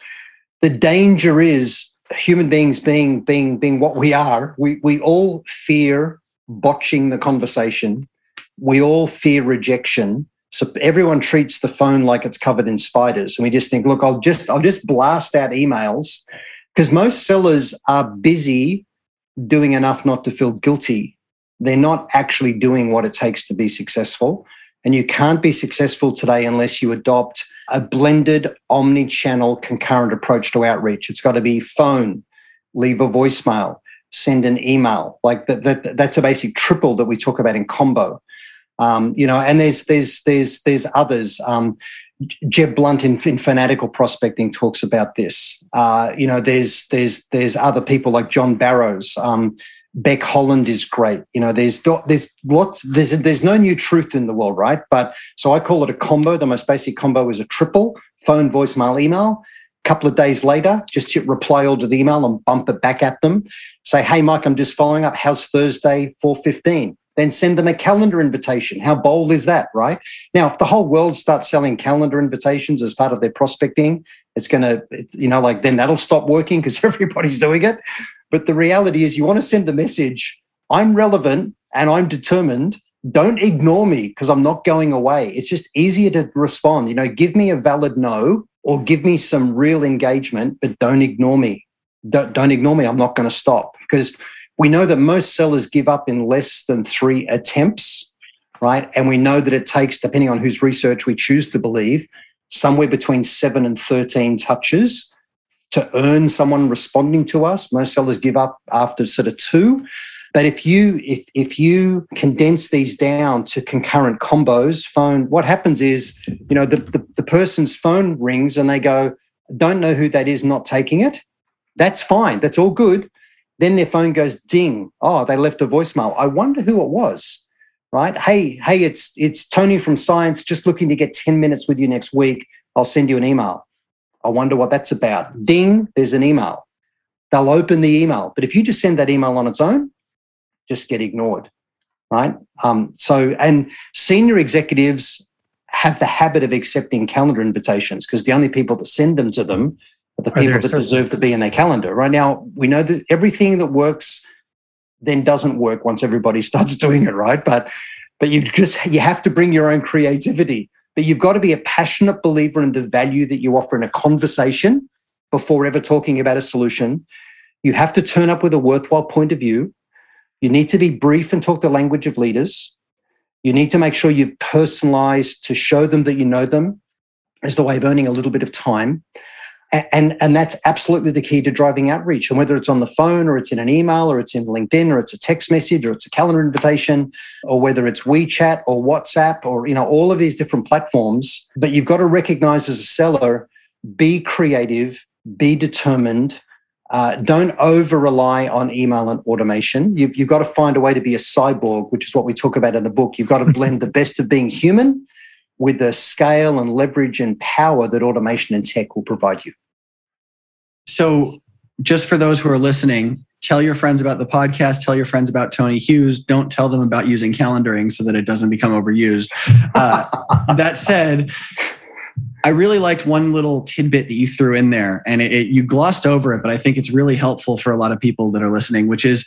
The danger is human beings being being being what we are. We we all fear botching the conversation. We all fear rejection so everyone treats the phone like it's covered in spiders. And we just think, look, I'll just I'll just blast out emails because most sellers are busy doing enough not to feel guilty. They're not actually doing what it takes to be successful. And you can't be successful today unless you adopt a blended omni-channel concurrent approach to outreach. It's got to be phone, leave a voicemail, send an email. Like that, that that's a basic triple that we talk about in combo. Um, you know, and there's there's there's there's others. Um, Jeb Blunt in, in, Fanatical Prospecting talks about this. Uh, you know, there's there's there's other people like John Barrows. Um, Becc Holland is great. You know, there's there's lots there's there's no new truth in the world, right? But so I call it a combo. The most basic combo is a triple: phone, voicemail, email. A couple of days later, just hit reply all to the email and bump it back at them. Say, hey, Mike, I'm just following up. How's Thursday, 4.15? Then send them a calendar invitation. How bold is that, right? Now, if the whole world starts selling calendar invitations as part of their prospecting, it's going to, you know, like then that'll stop working because everybody's doing it. But the reality is you want to send the message, I'm relevant and I'm determined don't ignore me because I'm not going away. It's just easier to respond. You know, give me a valid no or give me some real engagement, but don't ignore me. Don't, don't ignore me. I'm not going to stop because we know that most sellers give up in less than three attempts, right? And we know that it takes, depending on whose research we choose to believe, somewhere between seven and 13 touches to earn someone responding to us. Most sellers give up after sort of two. But if you if if you condense these down to concurrent combos, phone, what happens is, you know, the, the, the person's phone rings and they go, don't know who that is, not taking it. That's fine. That's all good. Then their phone goes ding. Oh, they left a voicemail. I wonder who it was. Right? Hey, hey, it's it's Tony from Science, just looking to get 10 minutes with you next week. I'll send you an email. I wonder what that's about. Ding, there's an email. They'll open the email. But if you just send that email on its own, just get ignored, right? Um, so, and senior executives have the habit of accepting calendar invitations because the only people that send them to them are the people that deserve to be in their calendar. Right now, we know that everything that works then doesn't work once everybody starts doing it, right? But but you just you have to bring your own creativity. But you've got to be a passionate believer in the value that you offer in a conversation before ever talking about a solution. You have to turn up with a worthwhile point of view. You need to be brief and talk the language of leaders. You need to make sure you've personalized to show them that you know them as the way of earning a little bit of time. And, and that's absolutely the key to driving outreach. And whether it's on the phone or it's in an email or it's in LinkedIn or it's a text message or it's a calendar invitation or whether it's WeChat or WhatsApp or, you know, all of these different platforms. But you've got to recognize as a seller, be creative, be determined, uh, don't over rely on email and automation. You've, you've got to find a way to be a cyborg, which is what we talk about in the book. You've got to blend the best of being human with the scale and leverage and power that automation and tech will provide you. So, just for those who are listening, tell your friends about the podcast, tell your friends about Tony Hughes. Don't tell them about using calendaring so that it doesn't become overused. Uh, that said, I really liked one little tidbit that you threw in there, and it, it, you glossed over it, but I think it's really helpful for a lot of people that are listening, which is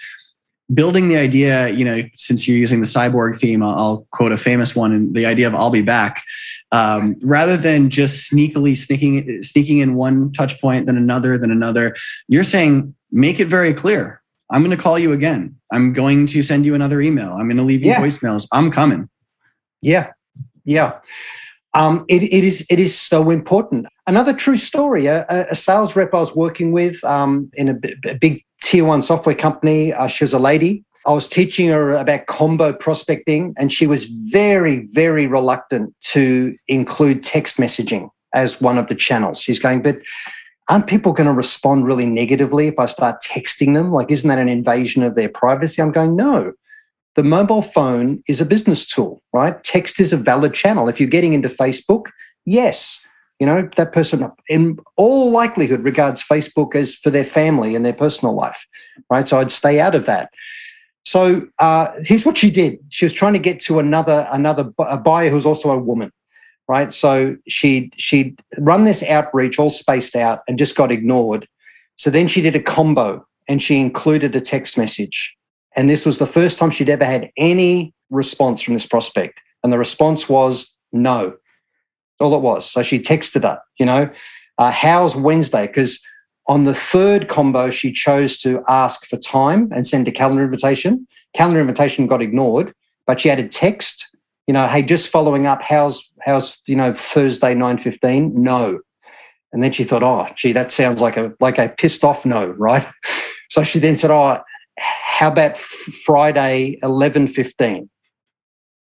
building the idea. You know, since you're using the cyborg theme, I'll, quote a famous one, and the idea of "I'll be back," um, rather than just sneakily sneaking sneaking in one touch point, then another, then another. You're saying make it very clear. I'm going to call you again. I'm going to send you another email. I'm going to leave you yeah. voicemails. I'm coming. Yeah, yeah um, it, it is it is so important. Another true story: a, a sales rep I was working with um, in a, a, big tier one software company. Uh, she was a lady. I was teaching her about combo prospecting, and she was very, very reluctant to include text messaging as one of the channels. She's going, but aren't people going to respond really negatively if I start texting them? Like, isn't that an invasion of their privacy? I'm going, no the mobile phone is a business tool, right? Text is a valid channel. If you're getting into Facebook, yes, you know, that person in all likelihood regards Facebook as for their family and their personal life, right? So I'd stay out of that. So uh, here's what she did. She was trying to get to another another a buyer who's also a woman, right? So she she'd run this outreach all spaced out and just got ignored. So then she did a combo and she included a text message. And this was the first time she'd ever had any response from this prospect. And the response was no. All it was. So she texted her, you know, uh, how's Wednesday? Because on the third combo, she chose to ask for time and send a calendar invitation. Calendar invitation got ignored, but she added text, you know, hey, just following up, how's how's you know Thursday nine fifteen? No, and then she thought, oh, gee, that sounds like a like a pissed off no, right? So she then said, oh, how about Friday, 11.15?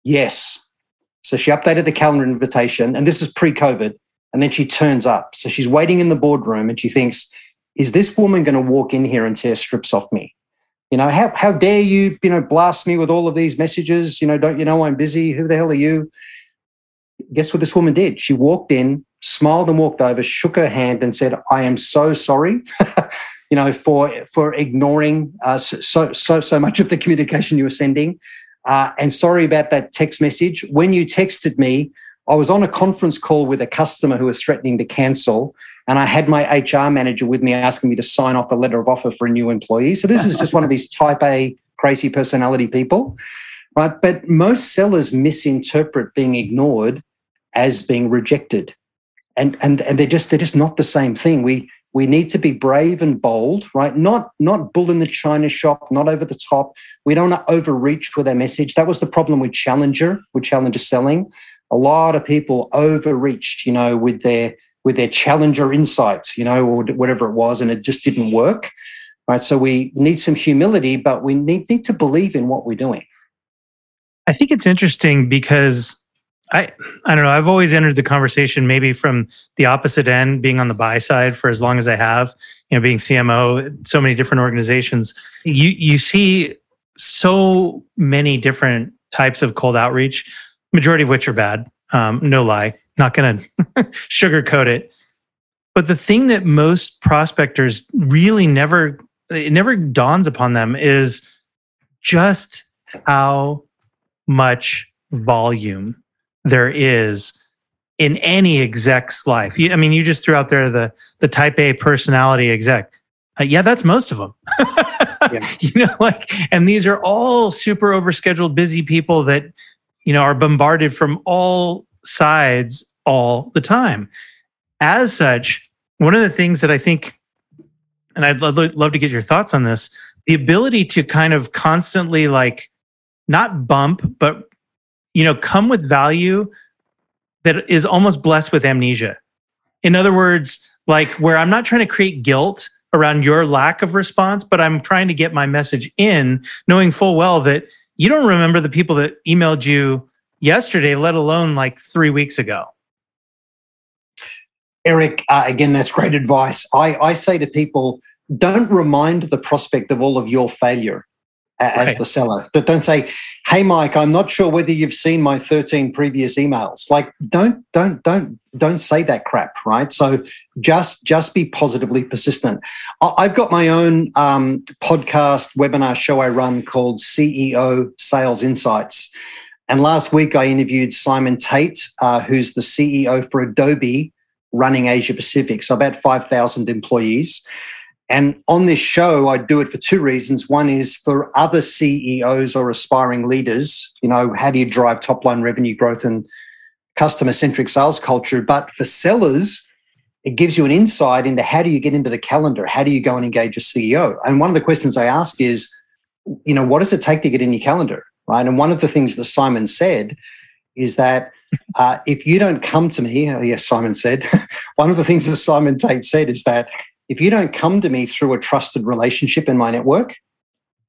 Yes. So she updated the calendar invitation, and this is pre-COVID, and then she turns up. So she's waiting in the boardroom, and she thinks, is this woman going to walk in here and tear strips off me? You know, how, how dare you, you know, blast me with all of these messages? You know, don't you know I'm busy? Who the hell are you? Guess what this woman did? She walked in, smiled and walked over, shook her hand, and said, "I am so sorry." you know, for for ignoring uh, so so so much of the communication you were sending, uh, and sorry about that text message. When you texted me, I was on a conference call with a customer who was threatening to cancel, and I had my HR manager with me asking me to sign off a letter of offer for a new employee. So this is just one of these type A crazy personality people, right? But most sellers misinterpret being ignored as being rejected. And, and, and they're just they're just not the same thing. We we need to be brave and bold, right? Not not bull in the china shop, not over the top. We don't want to overreach with our message. That was the problem with Challenger, with Challenger selling. A lot of people overreached, you know, with their with their Challenger insights, you know, or whatever it was, and it just didn't work. Right. So we need some humility, but we need, need to believe in what we're doing. I think it's interesting because I I don't know. I've always entered the conversation maybe from the opposite end, being on the buy side for as long as I have. You know, being CMO, so many different organizations. You you see so many different types of cold outreach, majority of which are bad. Um, no lie, not going to sugarcoat it. But the thing that most prospectors really never it never dawns upon them is just how much volume there is in any exec's life. I mean, you just threw out there the the type A personality exec. Uh, yeah, that's most of them. yeah. You know, like, and these are all super overscheduled, busy people that you know are bombarded from all sides all the time. As such, one of the things that I think, and I'd love, love to get your thoughts on this, the ability to kind of constantly like not bump, but you know, come with value that is almost blessed with amnesia. In other words, like where I'm not trying to create guilt around your lack of response, but I'm trying to get my message in, knowing full well that you don't remember the people that emailed you yesterday, let alone like three weeks ago. Eric, uh, again, that's great advice. I, I say to people, don't remind the prospect of all of your failure as right. the seller. But don't say, "Hey, Mike, I'm not sure whether you've seen my 13 previous emails." Like, don't, don't, don't, don't say that crap, right? So just, just be positively persistent. I've got my own um, podcast webinar show I run called CEO Sales Insights. And last week I interviewed Simon Tate, uh, who's the CEO for Adobe running Asia Pacific, so about 5,000 employees. And on this show, I do it for two reasons. One is for other CEOs or aspiring leaders, you know, how do you drive top line revenue growth and customer centric sales culture? But for sellers, it gives you an insight into how do you get into the calendar? How do you go and engage a CEO? And one of the questions I ask is, you know, what does it take to get in your calendar? Right. And one of the things that Simon said is that uh, if you don't come to me, oh, yes, Simon said, one of the things that Simon Tate said is that if you don't come to me through a trusted relationship in my network,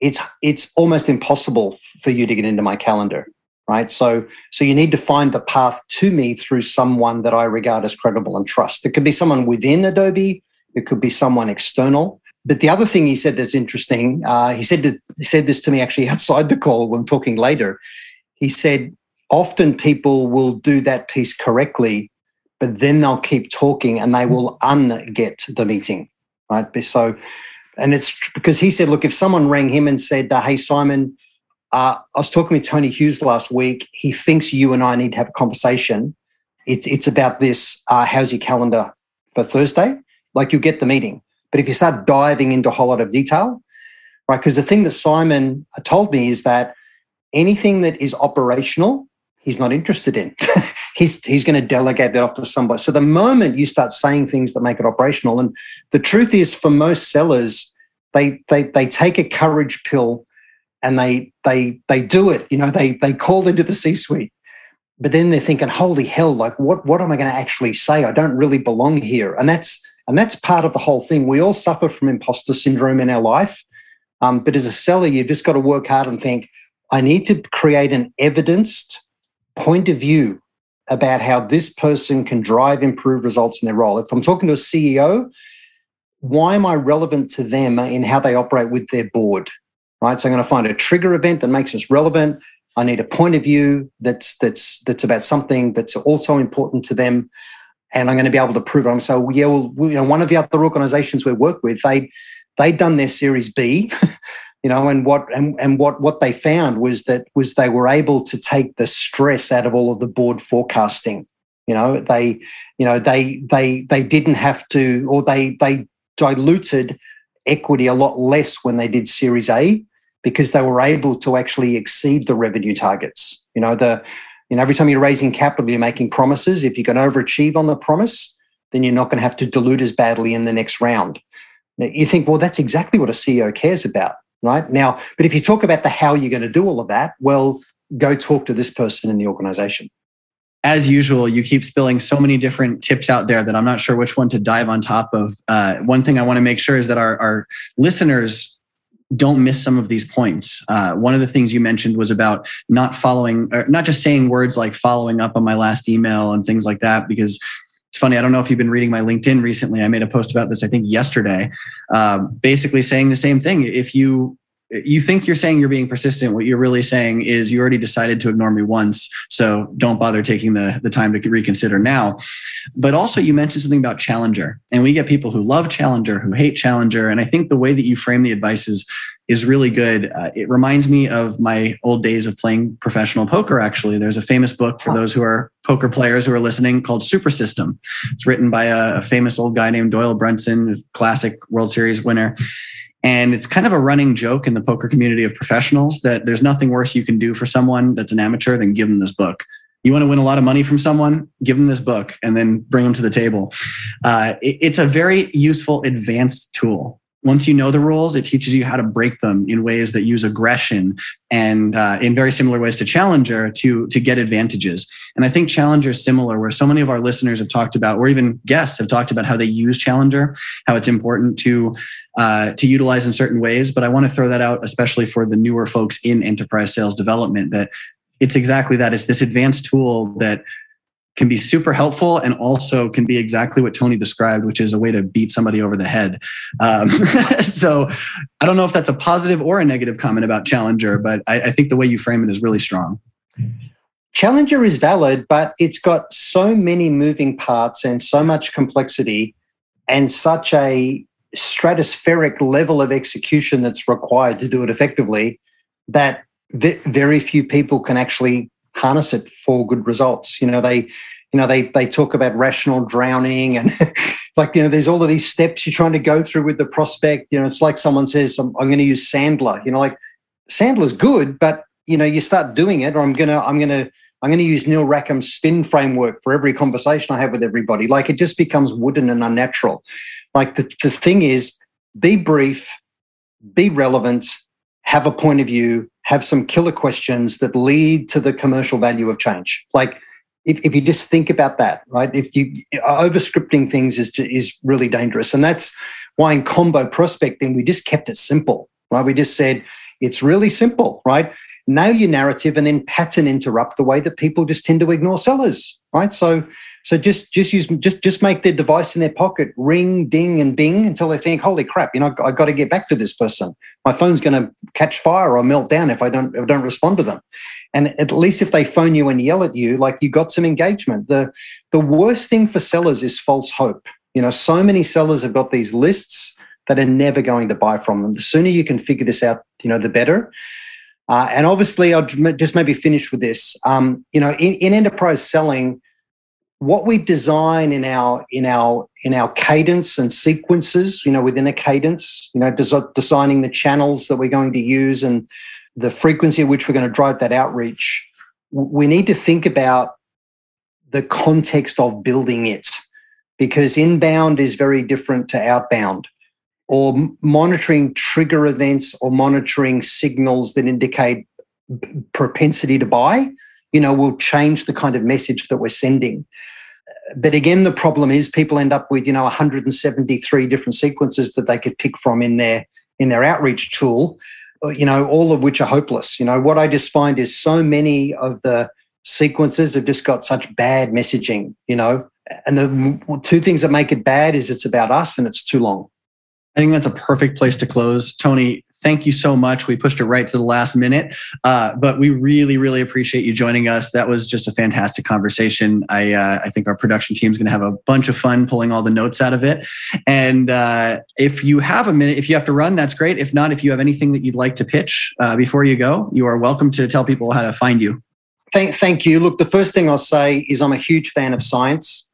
it's it's almost impossible for you to get into my calendar right? So so you need to find the path to me through someone that i regard as credible and trust. It could be someone within adobe it could be someone external. But the other thing he said that's interesting uh, he said to, he said this to me actually outside the call when talking later. He said often people will do that piece correctly but then they'll keep talking and they will unget the meeting, right? So, and it's because he said, look, if someone rang him and said, uh, hey, Simon, uh, I was talking with Tony Hughes last week. He thinks you and I need to have a conversation. It's, it's about this. Uh, how's your calendar for Thursday? Like you'll get the meeting. But if you start diving into a whole lot of detail, right? Because the thing that Simon told me is that anything that is operational, he's not interested in. he's he's going to delegate that off to somebody. So the moment you start saying things that make it operational, and the truth is, for most sellers, they they they take a courage pill and they they they do it. You know, they they call into the C-suite, but then they're thinking, "Holy hell! Like, what what am I going to actually say? I don't really belong here." And that's and that's part of the whole thing. We all suffer from imposter syndrome in our life, um, but as a seller, you've just got to work hard and think. I need to create an evidenced point of view about how this person can drive improved results in their role. If I'm talking to a CEO, why am I relevant to them in how they operate with their board? Right. So I'm going to find a trigger event that makes us relevant. I need a point of view that's that's that's about something that's also important to them. and I'm going to be able to prove it. I'm so yeah. Well, you know, one of the other organisations we work with, they they'd done their Series B, you know, and what and, and what what they found was that was they were able to take the stress out of all of the board forecasting. You know, they you know they they they didn't have to, or they they diluted equity a lot less when they did Series A because they were able to actually exceed the revenue targets. You know, the you know every time you're raising capital, you're making promises. If you can overachieve on the promise, then you're not going to have to dilute as badly in the next round. Now, you think, well, that's exactly what a CEO cares about, right? Now, but if you talk about the how you're going to do all of that, well, go talk to this person in the organization as usual, you keep spilling so many different tips out there that I'm not sure which one to dive on top of. Uh, one thing I want to make sure is that our, our listeners don't miss some of these points. Uh, one of the things you mentioned was about not following, or not just saying words like following up on my last email and things like that, because funny. I don't know if you've been reading my LinkedIn recently. I made a post about this, I think yesterday, uh, basically saying the same thing. If you you think you're saying you're being persistent what you're really saying is you already decided to ignore me once so don't bother taking the, the time to reconsider now but also you mentioned something about challenger and we get people who love challenger who hate challenger and i think the way that you frame the advice is is really good. Uh, it reminds me of my old days of playing professional poker actually. There's a famous book for those who are poker players who are listening called super system. It's written by a, a famous old guy named doyle brunson classic world series winner. And it's kind of a running joke in the poker community of professionals that there's nothing worse you can do for someone that's an amateur than give them this book. You want to win a lot of money from someone, give them this book and then bring them to the table. Uh, it, it's a very useful advanced tool once you know the rules, it teaches you how to break them in ways that use aggression and uh, in very similar ways to Challenger to, to get advantages. And I think Challenger is similar, where so many of our listeners have talked about, or even guests have talked about how they use Challenger, how it's important to uh, to utilize in certain ways. But I want to throw that out, especially for the newer folks in enterprise sales development, that it's exactly that. It's this advanced tool that can be super helpful and also can be exactly what Tony described, which is a way to beat somebody over the head. Um, so I don't know if that's a positive or a negative comment about Challenger, but I, I think the way you frame it is really strong. Challenger is valid, but it's got so many moving parts and so much complexity and such a stratospheric level of execution that's required to do it effectively that very few people can actually harness it for good results. You know, they, you know, they they talk about rational drowning and like you know, there's all of these steps you're trying to go through with the prospect. You know, it's like someone says, "I'm, I'm going to use Sandler." You know, like Sandler's good, but you know, you start doing it, or I'm gonna, I'm gonna, I'm gonna use Neil Rackham's spin framework for every conversation I have with everybody. Like it just becomes wooden and unnatural. Like the the thing is, be brief, be relevant, have a point of view, have some killer questions that lead to the commercial value of change. Like if, if you just think about that, right? If you over scripting things is is really dangerous, and that's why in combo prospecting we just kept it simple, right? We just said it's really simple, right? Nail your narrative and then pattern interrupt the way that people just tend to ignore sellers, right? So so just just use just just make their device in their pocket ring, ding, and bing until they think, "Holy crap! You know, I've got to get back to this person. My phone's going to catch fire or melt down if I don't if I don't respond to them." And at least if they phone you and yell at you, like you got some engagement. The the worst thing for sellers is false hope. You know, so many sellers have got these lists that are never going to buy from them. The sooner you can figure this out, you know, the better. Uh, and obviously, I'll just maybe finish with this. Um, you know, in, in enterprise selling what we design in our in our in our cadence and sequences you know within a cadence you know des- designing the channels that we're going to use and the frequency at which we're going to drive that outreach we need to think about the context of building it because inbound is very different to outbound or monitoring trigger events or monitoring signals that indicate propensity to buy you know, will change the kind of message that we're sending. But again, the problem is people end up with, you know, 173 different sequences that they could pick from in their in their outreach tool, uh, you know, all of which are hopeless. You know, what I just find is so many of the sequences have just got such bad messaging, you know. And the two things that make it bad is it's about us and it's too long. I think that's a perfect place to close. Tony, thank you so much. We pushed it right to the last minute, uh, but we really, really appreciate you joining us. That was just a fantastic conversation. I, uh, I think our production team is going to have a bunch of fun pulling all the notes out of it. And uh, if you have a minute, if you have to run, that's great. If not, if you have anything that you'd like to pitch uh, before you go, you are welcome to tell people how to find you. Thank, thank you. Look, the first thing I'll say is I'm a huge fan of science.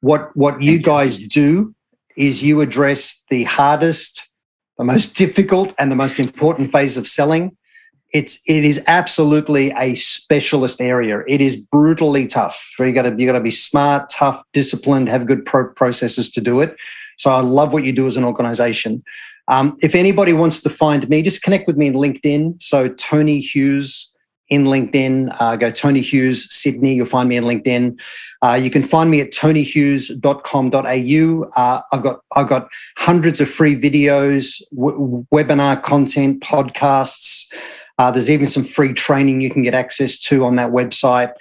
What what you guys do is you address the hardest, the most difficult, and the most important phase of selling. It's it is absolutely a specialist area. It is brutally tough. You got to you got to be smart, tough, disciplined, have good pro- processes to do it. So I love what you do as an organization. Um, if anybody wants to find me, just connect with me in LinkedIn. So Tony Hughes in LinkedIn. Uh, go Tony Hughes Sydney. You'll find me in LinkedIn. Uh, you can find me at tonyhughes.com.au. Uh, I've got I've got hundreds of free videos, w- webinar content, podcasts. Uh, there's even some free training you can get access to on that website.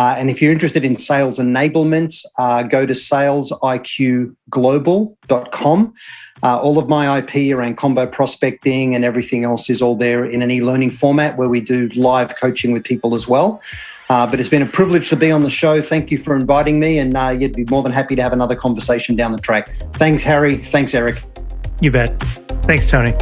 Uh, and if you're interested in sales enablement, uh, go to salesiqglobal.com. Uh, all of my IP around combo prospecting and everything else is all there in an e learning format where we do live coaching with people as well. Uh, but it's been a privilege to be on the show. Thank you for inviting me, and uh, you'd be more than happy to have another conversation down the track. Thanks, Harry. Thanks, Eric. You bet. Thanks, Tony.